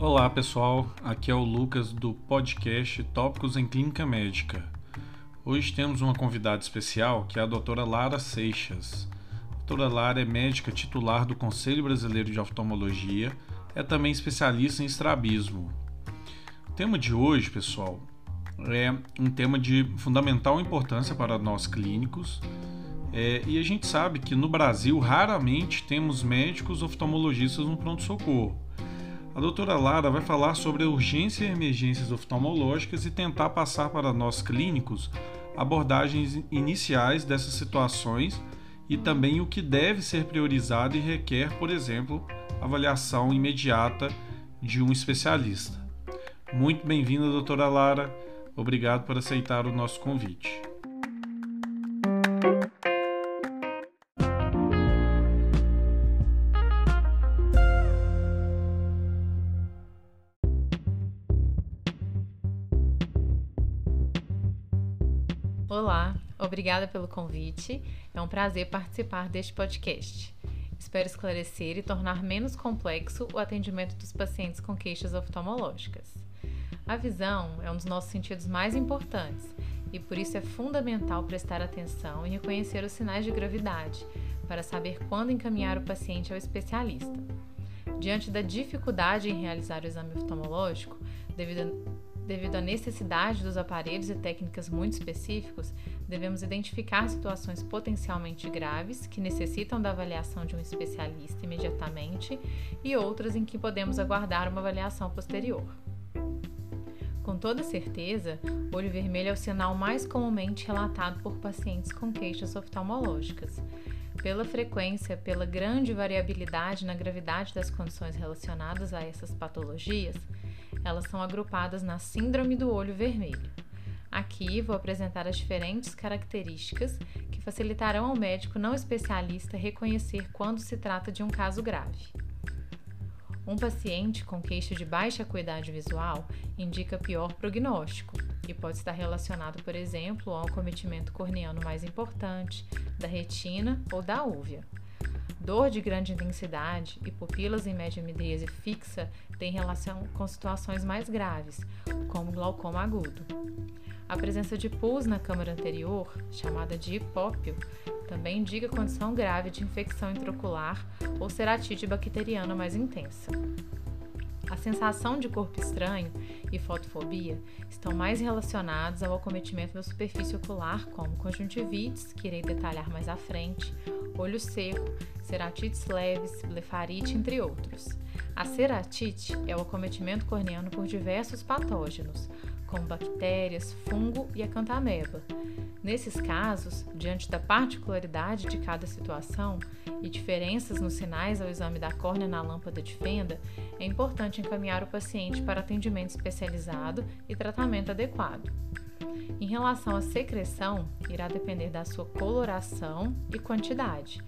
Olá pessoal, aqui é o Lucas do podcast Tópicos em Clínica Médica. Hoje temos uma convidada especial que é a doutora Lara Seixas. A doutora Lara é médica titular do Conselho Brasileiro de Oftalmologia, é também especialista em estrabismo. O tema de hoje, pessoal, é um tema de fundamental importância para nós clínicos. É, e a gente sabe que no Brasil raramente temos médicos oftalmologistas no pronto-socorro. A doutora Lara vai falar sobre urgência e emergências oftalmológicas e tentar passar para nós clínicos abordagens iniciais dessas situações e também o que deve ser priorizado e requer, por exemplo, avaliação imediata de um especialista. Muito bem-vinda, doutora Lara. Obrigado por aceitar o nosso convite. Obrigada pelo convite. É um prazer participar deste podcast. Espero esclarecer e tornar menos complexo o atendimento dos pacientes com queixas oftalmológicas. A visão é um dos nossos sentidos mais importantes e por isso é fundamental prestar atenção e reconhecer os sinais de gravidade para saber quando encaminhar o paciente ao especialista. Diante da dificuldade em realizar o exame oftalmológico, devido devido à necessidade dos aparelhos e técnicas muito específicos, devemos identificar situações potencialmente graves que necessitam da avaliação de um especialista imediatamente e outras em que podemos aguardar uma avaliação posterior. Com toda certeza, olho vermelho é o sinal mais comumente relatado por pacientes com queixas oftalmológicas. Pela frequência, pela grande variabilidade na gravidade das condições relacionadas a essas patologias, elas são agrupadas na Síndrome do Olho Vermelho. Aqui vou apresentar as diferentes características que facilitarão ao médico não especialista reconhecer quando se trata de um caso grave. Um paciente com queixa de baixa acuidade visual indica pior prognóstico e pode estar relacionado, por exemplo, ao acometimento corneano mais importante, da retina ou da úvea. Dor de grande intensidade e pupilas em média midríase fixa têm relação com situações mais graves, como glaucoma agudo. A presença de pus na câmara anterior, chamada de hipópio, também indica condição grave de infecção intraocular ou ceratite bacteriana mais intensa. A sensação de corpo estranho e fotofobia estão mais relacionados ao acometimento da superfície ocular, como conjuntivites, que irei detalhar mais à frente, olho seco, ceratites leves, blefarite, entre outros. A ceratite é o acometimento corneano por diversos patógenos, como bactérias, fungo e acantameba. Nesses casos, diante da particularidade de cada situação e diferenças nos sinais ao exame da córnea na lâmpada de fenda, é importante encaminhar o paciente para atendimento especializado e tratamento adequado. Em relação à secreção, irá depender da sua coloração e quantidade.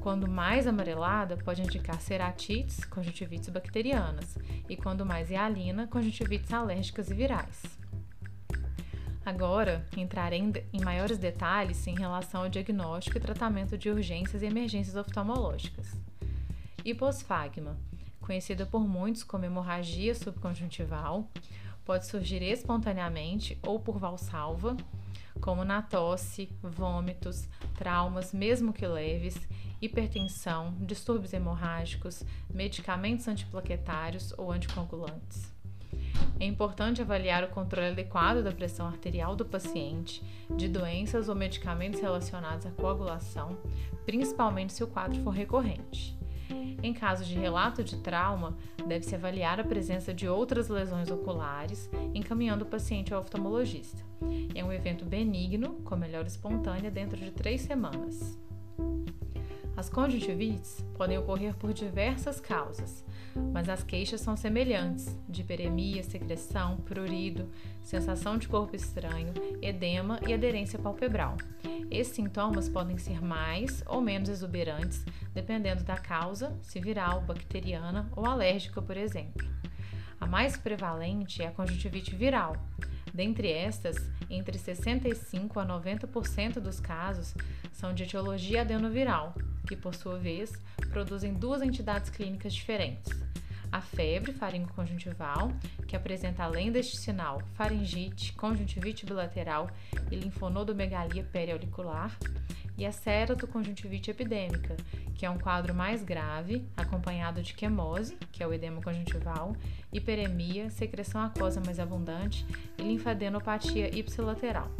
Quando mais amarelada, pode indicar ceratites, conjuntivites bacterianas, e quando mais hialina, conjuntivites alérgicas e virais. Agora, entrarei em maiores detalhes em relação ao diagnóstico e tratamento de urgências e emergências oftalmológicas. Hiposfagma, conhecida por muitos como hemorragia subconjuntival, pode surgir espontaneamente ou por valsalva, como na tosse, vômitos, traumas, mesmo que leves, hipertensão, distúrbios hemorrágicos, medicamentos antiplaquetários ou anticoagulantes. É importante avaliar o controle adequado da pressão arterial do paciente, de doenças ou medicamentos relacionados à coagulação, principalmente se o quadro for recorrente. Em caso de relato de trauma, deve-se avaliar a presença de outras lesões oculares, encaminhando o paciente ao oftalmologista. É um evento benigno, com melhora espontânea dentro de três semanas. As conjuntivites podem ocorrer por diversas causas, mas as queixas são semelhantes: de hiperemia, secreção, prurido, sensação de corpo estranho, edema e aderência palpebral. Esses sintomas podem ser mais ou menos exuberantes, dependendo da causa, se viral, bacteriana ou alérgica, por exemplo. A mais prevalente é a conjuntivite viral. Dentre estas, entre 65 a 90% dos casos são de etiologia adenoviral, que por sua vez produzem duas entidades clínicas diferentes. a febre faringoconjuntival, que apresenta além deste sinal faringite, conjuntivite bilateral e linfonodomegalia periauricular, e a ceratoconjuntivite epidêmica, que é um quadro mais grave, acompanhado de quemose, que é o edema conjuntival, hiperemia, secreção aquosa mais abundante e linfadenopatia ipsilateral.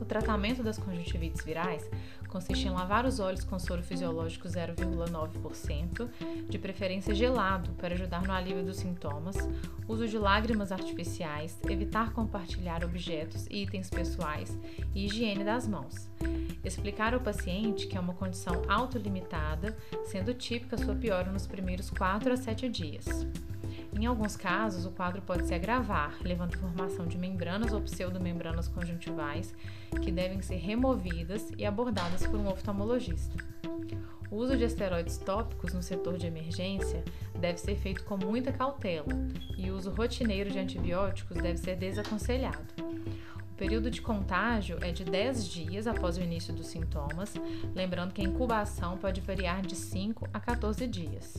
O tratamento das conjuntivites virais consiste em lavar os olhos com soro fisiológico 0,9%, de preferência gelado, para ajudar no alívio dos sintomas, uso de lágrimas artificiais, evitar compartilhar objetos e itens pessoais e higiene das mãos. Explicar ao paciente que é uma condição autolimitada, sendo típica sua piora nos primeiros 4 a 7 dias. Em alguns casos, o quadro pode se agravar, levando à formação de membranas ou pseudomembranas conjuntivais que devem ser removidas e abordadas por um oftalmologista. O uso de esteroides tópicos no setor de emergência deve ser feito com muita cautela e o uso rotineiro de antibióticos deve ser desaconselhado. O período de contágio é de 10 dias após o início dos sintomas, lembrando que a incubação pode variar de 5 a 14 dias.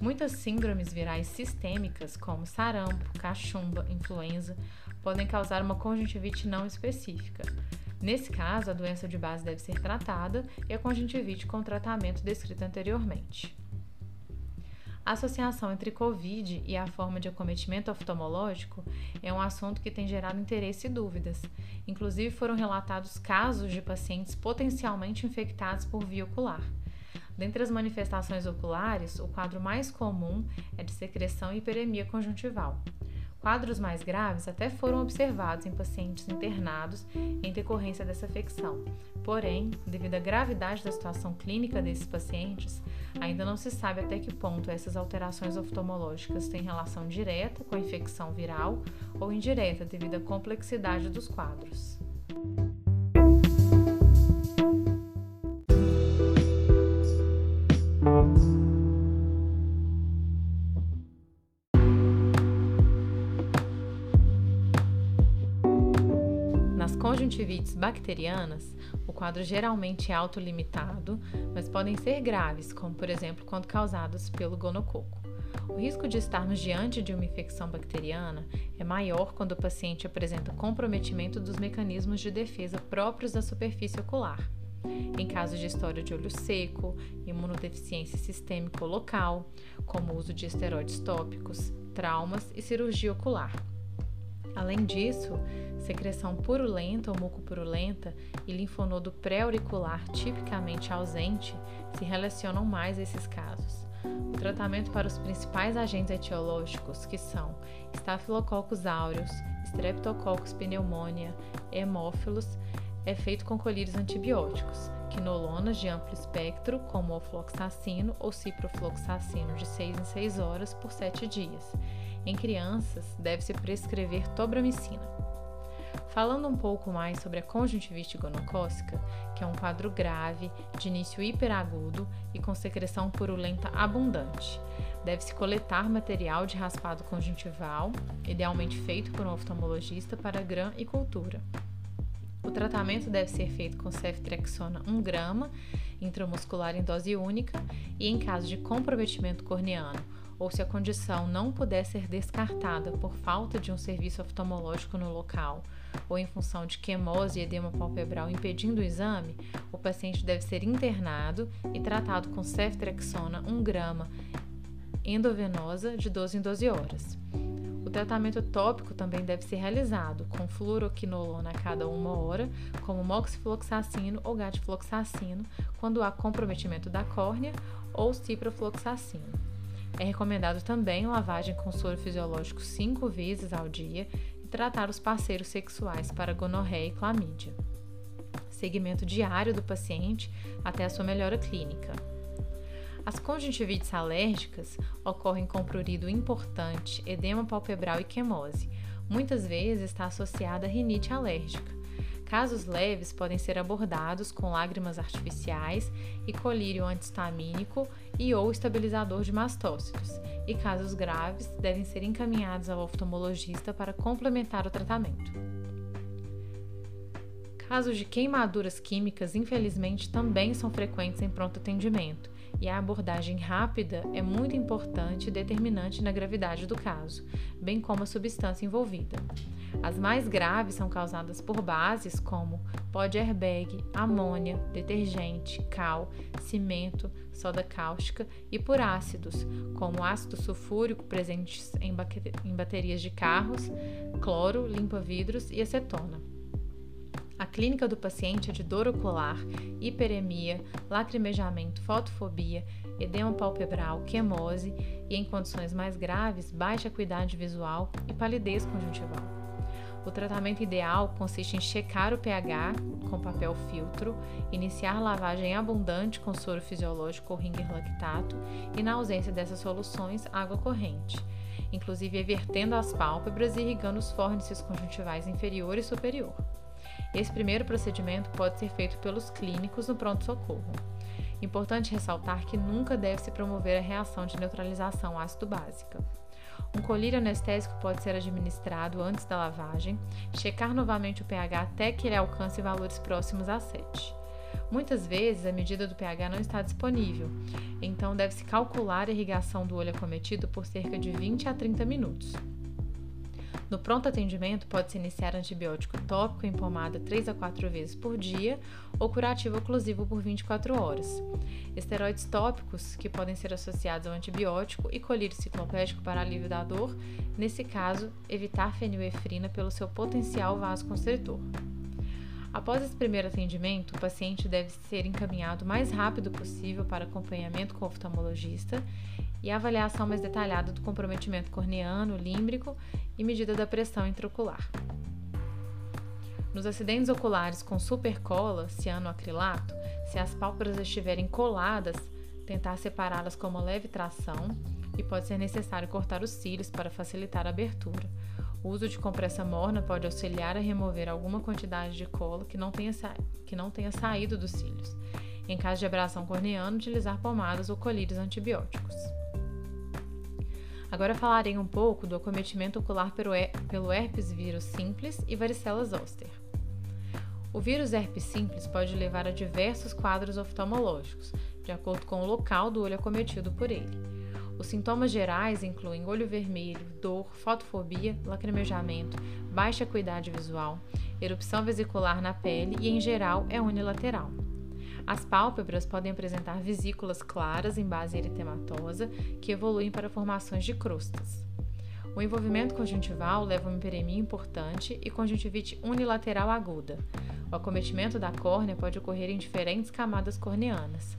Muitas síndromes virais sistêmicas, como sarampo, cachumba, influenza, podem causar uma conjuntivite não específica. Nesse caso, a doença de base deve ser tratada e a conjuntivite com o tratamento descrito anteriormente. A associação entre Covid e a forma de acometimento oftalmológico é um assunto que tem gerado interesse e dúvidas. Inclusive, foram relatados casos de pacientes potencialmente infectados por via ocular. Dentre as manifestações oculares, o quadro mais comum é de secreção e hiperemia conjuntival. Quadros mais graves até foram observados em pacientes internados em decorrência dessa afecção. Porém, devido à gravidade da situação clínica desses pacientes, ainda não se sabe até que ponto essas alterações oftalmológicas têm relação direta com a infecção viral ou indireta devido à complexidade dos quadros. Conjuntivites bacterianas, o quadro geralmente é autolimitado, mas podem ser graves, como por exemplo quando causados pelo gonococo. O risco de estarmos diante de uma infecção bacteriana é maior quando o paciente apresenta comprometimento dos mecanismos de defesa próprios da superfície ocular. Em casos de história de olho seco, imunodeficiência sistêmica local, como uso de esteroides tópicos, traumas e cirurgia ocular. Além disso, secreção purulenta ou mucopurulenta e linfonodo pré-auricular tipicamente ausente se relacionam mais a esses casos. O tratamento para os principais agentes etiológicos, que são Staphylococcus aureus, Streptococcus pneumonia, hemófilos, é feito com colírios antibióticos, quinolonas de amplo espectro, como ofloxacino ou ciprofloxacino de 6 em 6 horas por 7 dias, em crianças, deve-se prescrever tobramicina. Falando um pouco mais sobre a conjuntivite gonocócica, que é um quadro grave, de início hiperagudo e com secreção purulenta abundante. Deve-se coletar material de raspado conjuntival, idealmente feito por um oftalmologista para gram e cultura. O tratamento deve ser feito com ceftriaxona 1 grama intramuscular em dose única e em caso de comprometimento corneano ou se a condição não puder ser descartada por falta de um serviço oftalmológico no local ou em função de quemose e edema palpebral impedindo o exame, o paciente deve ser internado e tratado com ceftriaxona 1 grama endovenosa de 12 em 12 horas. O tratamento tópico também deve ser realizado com fluoroquinolona a cada uma hora, como moxifloxacino ou gatifloxacino, quando há comprometimento da córnea, ou ciprofloxacino. É recomendado também lavagem com soro fisiológico cinco vezes ao dia e tratar os parceiros sexuais para gonorreia e clamídia. Seguimento diário do paciente até a sua melhora clínica. As conjuntivites alérgicas ocorrem com prurido importante, edema palpebral e quemose. Muitas vezes está associada a rinite alérgica. Casos leves podem ser abordados com lágrimas artificiais e colírio antistamínico e ou estabilizador de mastócitos, e casos graves devem ser encaminhados ao oftalmologista para complementar o tratamento. Casos de queimaduras químicas, infelizmente, também são frequentes em pronto atendimento, e a abordagem rápida é muito importante e determinante na gravidade do caso, bem como a substância envolvida. As mais graves são causadas por bases como pó de airbag, amônia, detergente, cal, cimento, soda cáustica e por ácidos, como ácido sulfúrico presentes em, baterias de carros, cloro, limpa-vidros e acetona. A clínica do paciente é de dor ocular, hiperemia, lacrimejamento, fotofobia, edema palpebral, quemose e, em condições mais graves, baixa acuidade visual e palidez conjuntival. O tratamento ideal consiste em checar o pH com papel filtro, iniciar lavagem abundante com soro fisiológico ou ringer lactato e, na ausência dessas soluções, água corrente, inclusive evertendo as pálpebras e irrigando os fórnices conjuntivais inferior e superior. Esse primeiro procedimento pode ser feito pelos clínicos no pronto-socorro. Importante ressaltar que nunca deve se promover a reação de neutralização ácido-básica. Um colírio anestésico pode ser administrado antes da lavagem, checar novamente o pH até que ele alcance valores próximos a 7. Muitas vezes a medida do pH não está disponível, então deve-se calcular a irrigação do olho acometido por cerca de 20 a 30 minutos. No pronto atendimento, pode-se iniciar antibiótico tópico em pomada 3 a 4 vezes por dia ou curativo oclusivo por 24 horas. Esteroides tópicos, que podem ser associados ao antibiótico, e colírio ciclopédico para alívio da dor, nesse caso, evitar fenilefrina pelo seu potencial vasoconstritor. Após esse primeiro atendimento, o paciente deve ser encaminhado o mais rápido possível para acompanhamento com o oftalmologista e avaliação mais detalhada do comprometimento corneano, límbrico e medida da pressão intraocular. Nos acidentes oculares com supercola, cianoacrilato, se as pálpebras estiverem coladas, tentar separá-las com uma leve tração e pode ser necessário cortar os cílios para facilitar a abertura. O uso de compressa morna pode auxiliar a remover alguma quantidade de cola que não tenha, que não tenha saído dos cílios. Em caso de abração corneana, utilizar pomadas ou colírios antibióticos. Agora falarei um pouco do acometimento ocular pelo herpes vírus simples e varicela zoster. O vírus herpes simples pode levar a diversos quadros oftalmológicos, de acordo com o local do olho acometido por ele. Os sintomas gerais incluem olho vermelho, dor, fotofobia, lacrimejamento, baixa acuidade visual, erupção vesicular na pele e, em geral, é unilateral. As pálpebras podem apresentar vesículas claras em base eritematosa que evoluem para formações de crostas. O envolvimento conjuntival leva a uma hiperemia importante e conjuntivite unilateral aguda. O acometimento da córnea pode ocorrer em diferentes camadas corneanas.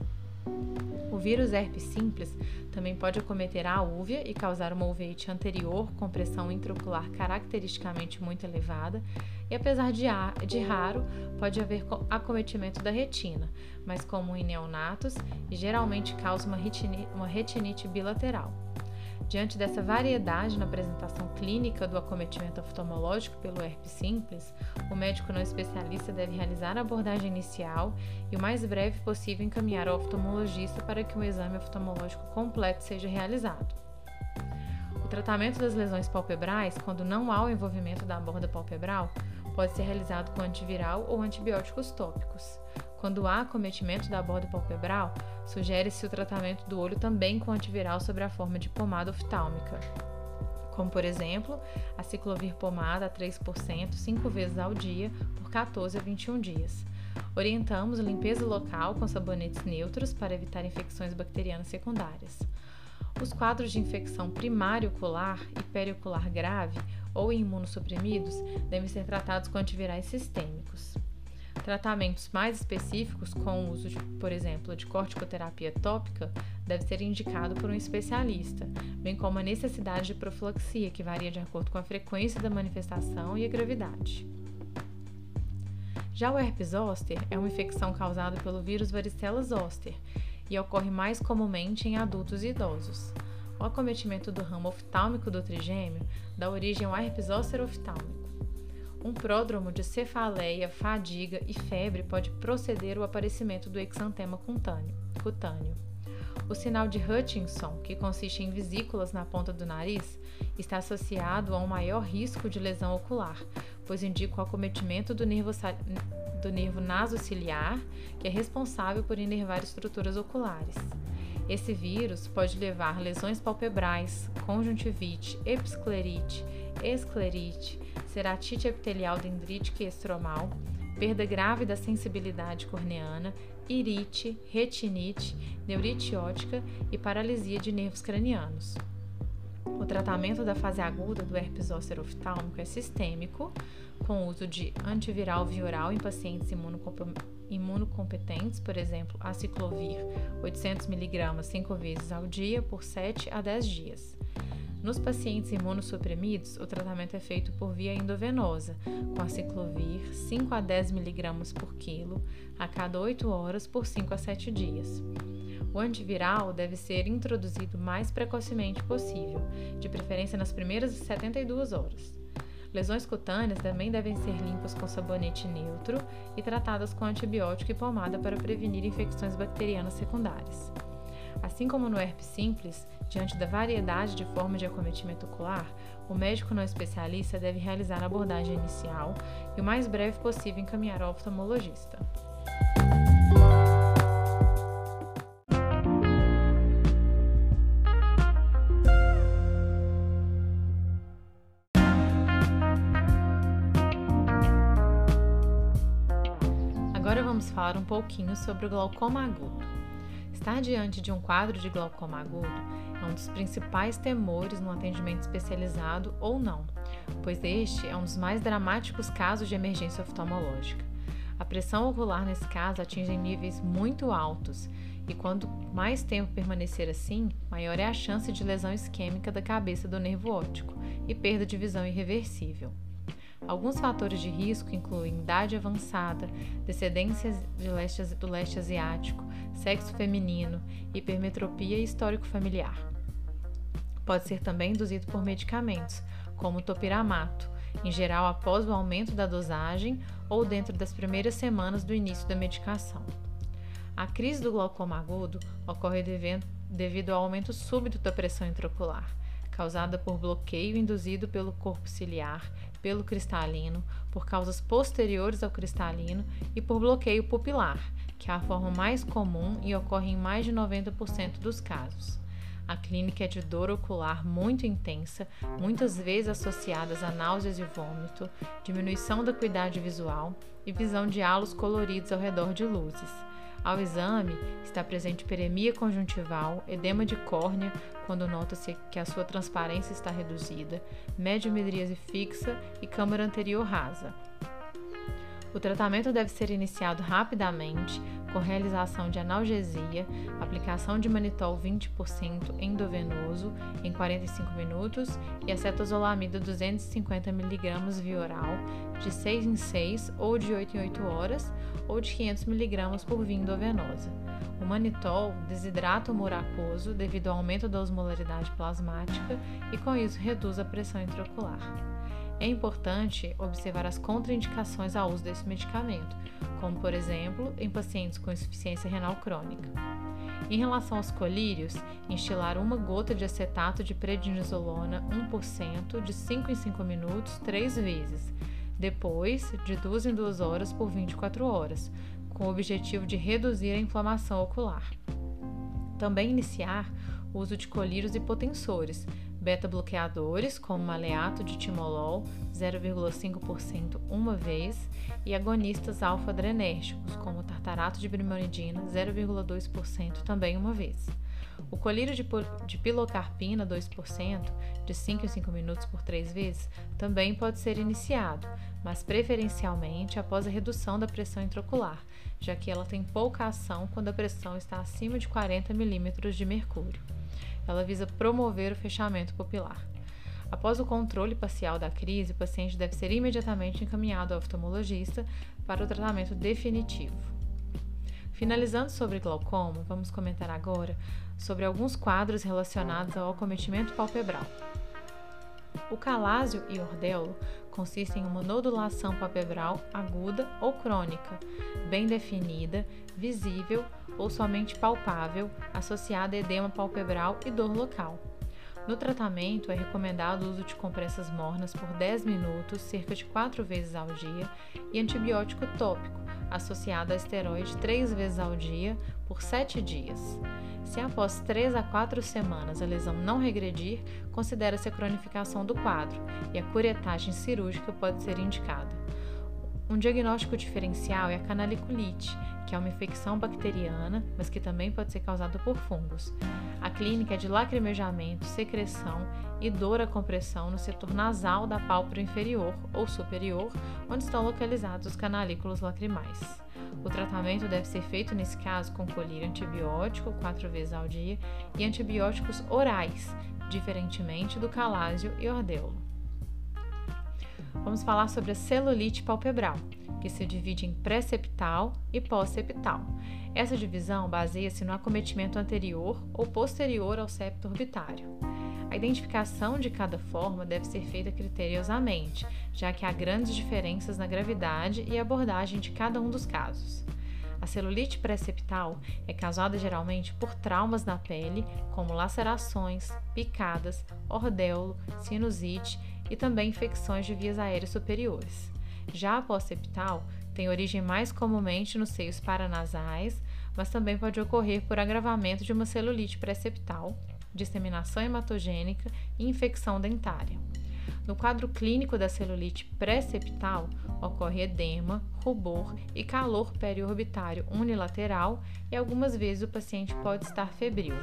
O vírus herpes simples também pode acometer a úvea e causar uma uveite anterior com pressão intraocular caracteristicamente muito elevada, e apesar de, de raro, pode haver acometimento da retina, mais comum em neonatos e geralmente causa uma retinite, uma retinite bilateral. Diante dessa variedade na apresentação clínica do acometimento oftalmológico pelo herpes simples, o médico não especialista deve realizar a abordagem inicial e o mais breve possível encaminhar ao oftalmologista para que um exame oftalmológico completo seja realizado. O tratamento das lesões palpebrais, quando não há o envolvimento da borda palpebral, pode ser realizado com antiviral ou antibióticos tópicos. Quando há acometimento da borda palpebral, sugere-se o tratamento do olho também com antiviral sobre a forma de pomada oftálmica, como por exemplo a ciclovir pomada a 3% 5 vezes ao dia por 14 a 21 dias. Orientamos limpeza local com sabonetes neutros para evitar infecções bacterianas secundárias. Os quadros de infecção primária ocular e periocular grave ou imunossuprimidos devem ser tratados com antivirais sistêmicos. Tratamentos mais específicos, com o uso, de, por exemplo, de corticoterapia tópica, deve ser indicado por um especialista, bem como a necessidade de profilaxia, que varia de acordo com a frequência da manifestação e a gravidade. Já o herpes zoster é uma infecção causada pelo vírus varicela zoster e ocorre mais comumente em adultos e idosos. O acometimento do ramo oftálmico do trigêmeo dá origem ao herpes zoster oftálmico. Um pródromo de cefaleia, fadiga e febre pode proceder o aparecimento do exantema cutâneo. O sinal de Hutchinson, que consiste em vesículas na ponta do nariz, está associado a um maior risco de lesão ocular, pois indica o acometimento do nervo, do nervo nasociliar, que é responsável por inervar estruturas oculares. Esse vírus pode levar lesões palpebrais, conjuntivite, episclerite, esclerite, ceratite epitelial dendrítica e estromal, perda grave da sensibilidade corneana, irite, retinite, neurite ótica e paralisia de nervos cranianos. O tratamento da fase aguda do herpes zoster oftálmico é sistêmico, com uso de antiviral vioral em pacientes imunocompetentes, por exemplo, aciclovir 800mg 5 vezes ao dia por 7 a 10 dias. Nos pacientes imunossuprimidos, o tratamento é feito por via endovenosa, com aciclovir 5 a 10 mg por quilo a cada 8 horas por 5 a 7 dias. O antiviral deve ser introduzido o mais precocemente possível, de preferência nas primeiras 72 horas. Lesões cutâneas também devem ser limpas com sabonete neutro e tratadas com antibiótico e pomada para prevenir infecções bacterianas secundárias. Assim como no herpes simples, diante da variedade de formas de acometimento ocular, o médico não especialista deve realizar a abordagem inicial e o mais breve possível encaminhar ao oftalmologista. Falar um pouquinho sobre o glaucoma agudo. Estar diante de um quadro de glaucoma agudo é um dos principais temores no atendimento especializado ou não, pois este é um dos mais dramáticos casos de emergência oftalmológica. A pressão ocular nesse caso atinge níveis muito altos e quanto mais tempo permanecer assim, maior é a chance de lesão isquêmica da cabeça do nervo óptico e perda de visão irreversível. Alguns fatores de risco incluem idade avançada, descendência de leste, do leste asiático, sexo feminino, hipermetropia e histórico familiar. Pode ser também induzido por medicamentos, como topiramato, em geral após o aumento da dosagem ou dentro das primeiras semanas do início da medicação. A crise do glaucoma agudo ocorre devido ao aumento súbito da pressão intraocular, causada por bloqueio induzido pelo corpo ciliar, pelo cristalino, por causas posteriores ao cristalino e por bloqueio pupilar, que é a forma mais comum e ocorre em mais de 90% dos casos. A clínica é de dor ocular muito intensa, muitas vezes associadas a náuseas e vômito, diminuição da acuidade visual e visão de halos coloridos ao redor de luzes. Ao exame, está presente peremia conjuntival, edema de córnea, quando nota-se que a sua transparência está reduzida, mediometríase fixa e câmara anterior rasa. O tratamento deve ser iniciado rapidamente, com realização de analgesia, aplicação de manitol 20% endovenoso em 45 minutos e acetazolamida 250 mg via oral, de 6 em 6 ou de 8 em 8 horas, ou de 500 mg por via endovenosa. O manitol desidrata o humor aquoso devido ao aumento da osmolaridade plasmática e com isso reduz a pressão intraocular. É importante observar as contraindicações ao uso desse medicamento, como por exemplo em pacientes com insuficiência renal crônica. Em relação aos colírios, instilar uma gota de acetato de prednisolona 1% de 5 em 5 minutos três vezes, depois de 2 em 2 horas por 24 horas, com o objetivo de reduzir a inflamação ocular. Também iniciar o uso de colírios hipotensores, beta-bloqueadores, como maleato de timolol 0,5% uma vez, e agonistas alfa-adrenérgicos, como tartarato de brimonidina 0,2% também uma vez. O colírio de, de pilocarpina 2%, de 5 em 5 minutos por 3 vezes, também pode ser iniciado, mas preferencialmente após a redução da pressão intraocular, já que ela tem pouca ação quando a pressão está acima de 40 milímetros de mercúrio. Ela visa promover o fechamento pupilar. Após o controle parcial da crise, o paciente deve ser imediatamente encaminhado ao oftalmologista para o tratamento definitivo. Finalizando sobre glaucoma, vamos comentar agora sobre alguns quadros relacionados ao acometimento palpebral. O calásio e ordelo consistem em uma nodulação palpebral aguda ou crônica, bem definida, visível ou somente palpável, associada a edema palpebral e dor local. No tratamento, é recomendado o uso de compressas mornas por 10 minutos, cerca de 4 vezes ao dia, e antibiótico tópico, associada a esteroide três vezes ao dia por sete dias. Se após três a quatro semanas a lesão não regredir, considera-se a cronificação do quadro e a curetagem cirúrgica pode ser indicada. Um diagnóstico diferencial é a canaliculite, que é uma infecção bacteriana, mas que também pode ser causada por fungos. A clínica é de lacrimejamento, secreção e dor à compressão no setor nasal da pálpebra inferior ou superior, onde estão localizados os canalículos lacrimais. O tratamento deve ser feito, nesse caso, com colírio antibiótico quatro vezes ao dia e antibióticos orais, diferentemente do calásio e ordeulo. Vamos falar sobre a celulite palpebral que se divide em pré-septal e pós-septal. Essa divisão baseia-se no acometimento anterior ou posterior ao septo orbitário. A identificação de cada forma deve ser feita criteriosamente, já que há grandes diferenças na gravidade e abordagem de cada um dos casos. A celulite pré-septal é causada geralmente por traumas na pele, como lacerações, picadas, ordeulo, sinusite e também infecções de vias aéreas superiores. Já a pós-septal tem origem mais comumente nos seios paranasais, mas também pode ocorrer por agravamento de uma celulite pré-septal, disseminação hematogênica e infecção dentária. No quadro clínico da celulite pré-septal, ocorre edema, rubor e calor periorbitário unilateral e algumas vezes o paciente pode estar febril.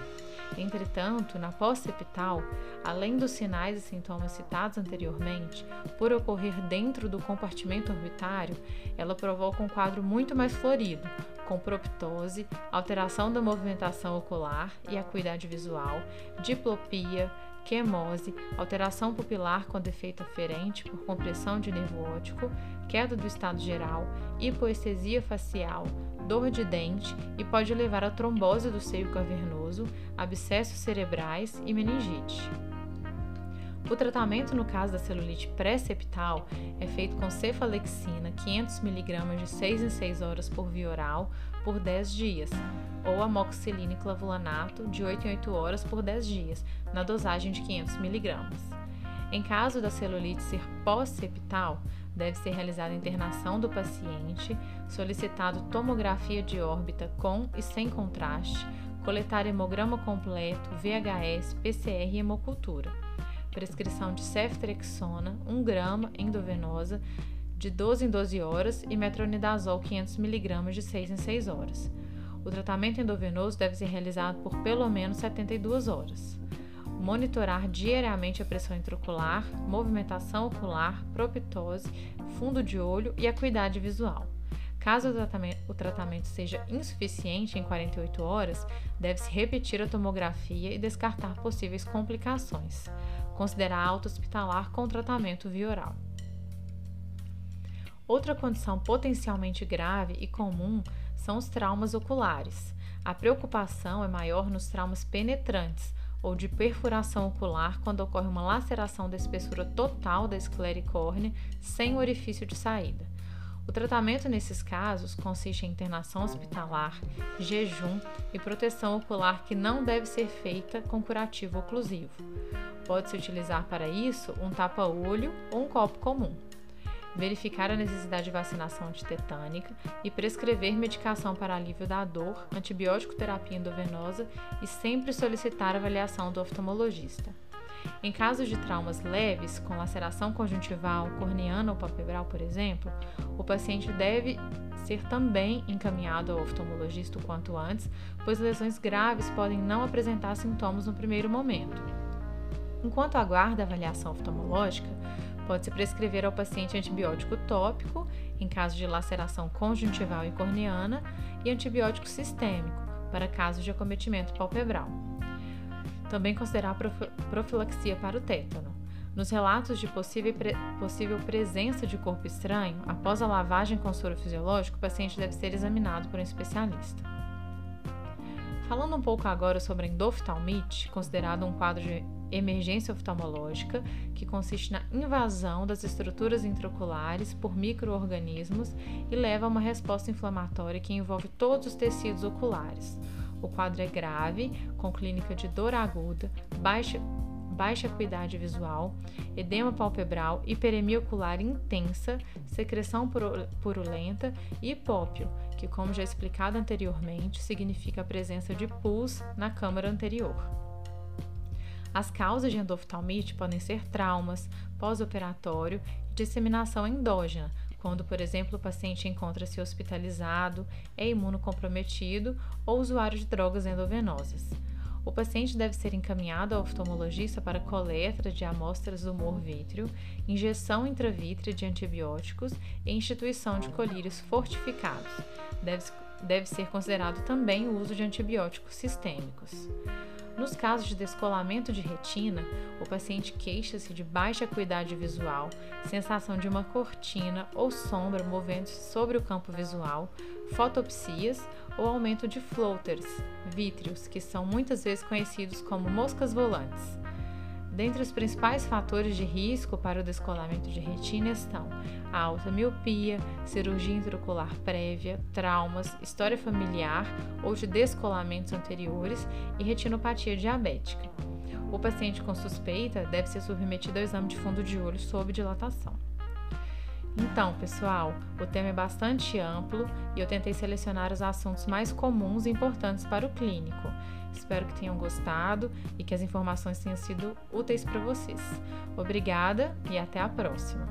Entretanto, na pós-septal, além dos sinais e sintomas citados anteriormente, por ocorrer dentro do compartimento orbitário, ela provoca um quadro muito mais florido, com proptose, alteração da movimentação ocular e acuidade visual, diplopia, quemose, alteração pupilar com defeito aferente por compressão de nervo óptico, queda do estado geral, hipoestesia facial, dor de dente e pode levar a trombose do seio cavernoso, abscessos cerebrais e meningite. O tratamento no caso da celulite pré-septal é feito com cefalexina 500mg de 6 em 6 horas por via oral por 10 dias, ou amoxicilina e clavulanato de 8 em 8 horas por 10 dias, na dosagem de 500mg. Em caso da celulite ser pós-septal, deve ser realizada internação do paciente, solicitado tomografia de órbita com e sem contraste, coletar hemograma completo, VHS, PCR e hemocultura. Prescrição de ceftrexona, 1 grama endovenosa, de 12 em 12 horas e metronidazol 500 mg de 6 em 6 horas. O tratamento endovenoso deve ser realizado por pelo menos 72 horas monitorar diariamente a pressão intraocular, movimentação ocular, proptose, fundo de olho e acuidade visual. Caso o tratamento, o tratamento seja insuficiente em 48 horas, deve-se repetir a tomografia e descartar possíveis complicações. Considerar alta hospitalar com tratamento via oral. Outra condição potencialmente grave e comum são os traumas oculares. A preocupação é maior nos traumas penetrantes, ou de perfuração ocular quando ocorre uma laceração da espessura total da esclera córnea sem orifício de saída. O tratamento nesses casos consiste em internação hospitalar, jejum e proteção ocular que não deve ser feita com curativo oclusivo. Pode-se utilizar para isso um tapa-olho ou um copo comum verificar a necessidade de vacinação antitetânica e prescrever medicação para alívio da dor, antibiótico terapia endovenosa e sempre solicitar avaliação do oftalmologista. Em casos de traumas leves, com laceração conjuntival, corneana ou palpebral, por exemplo, o paciente deve ser também encaminhado ao oftalmologista o quanto antes, pois lesões graves podem não apresentar sintomas no primeiro momento. Enquanto aguarda a avaliação oftalmológica, Pode-se prescrever ao paciente antibiótico tópico, em caso de laceração conjuntival e corneana, e antibiótico sistêmico, para casos de acometimento palpebral. Também considerar profilaxia para o tétano. Nos relatos de possível, pre possível presença de corpo estranho, após a lavagem com soro fisiológico, o paciente deve ser examinado por um especialista. Falando um pouco agora sobre a endoftalmite, considerado um quadro de emergência oftalmológica, que consiste na invasão das estruturas intraoculares por microorganismos e leva a uma resposta inflamatória que envolve todos os tecidos oculares. O quadro é grave, com clínica de dor aguda, baixa, baixa acuidade visual, edema palpebral, hiperemia ocular intensa, secreção purulenta e hipópio, que, como já explicado anteriormente, significa a presença de pus na câmara anterior. As causas de endoftalmite podem ser traumas, pós-operatório e disseminação endógena, quando, por exemplo, o paciente encontra-se hospitalizado, é imunocomprometido ou usuário de drogas endovenosas. O paciente deve ser encaminhado ao oftalmologista para coleta de amostras do humor vítreo, injeção intravítrea de antibióticos e instituição de colírios fortificados. Deve, deve ser considerado também o uso de antibióticos sistêmicos. Nos casos de descolamento de retina, o paciente queixa-se de baixa acuidade visual, sensação de uma cortina ou sombra movendo-se sobre o campo visual, fotopsias ou aumento de floaters, vítreos, que são muitas vezes conhecidos como moscas volantes. Dentre os principais fatores de risco para o descolamento de retina estão a alta miopia, cirurgia intraocular prévia, traumas, história familiar ou de descolamentos anteriores e retinopatia diabética. O paciente com suspeita deve ser submetido ao exame de fundo de olho sob dilatação. Então, pessoal, o tema é bastante amplo e eu tentei selecionar os assuntos mais comuns e importantes para o clínico. Espero que tenham gostado e que as informações tenham sido úteis para vocês. Obrigada e até a próxima!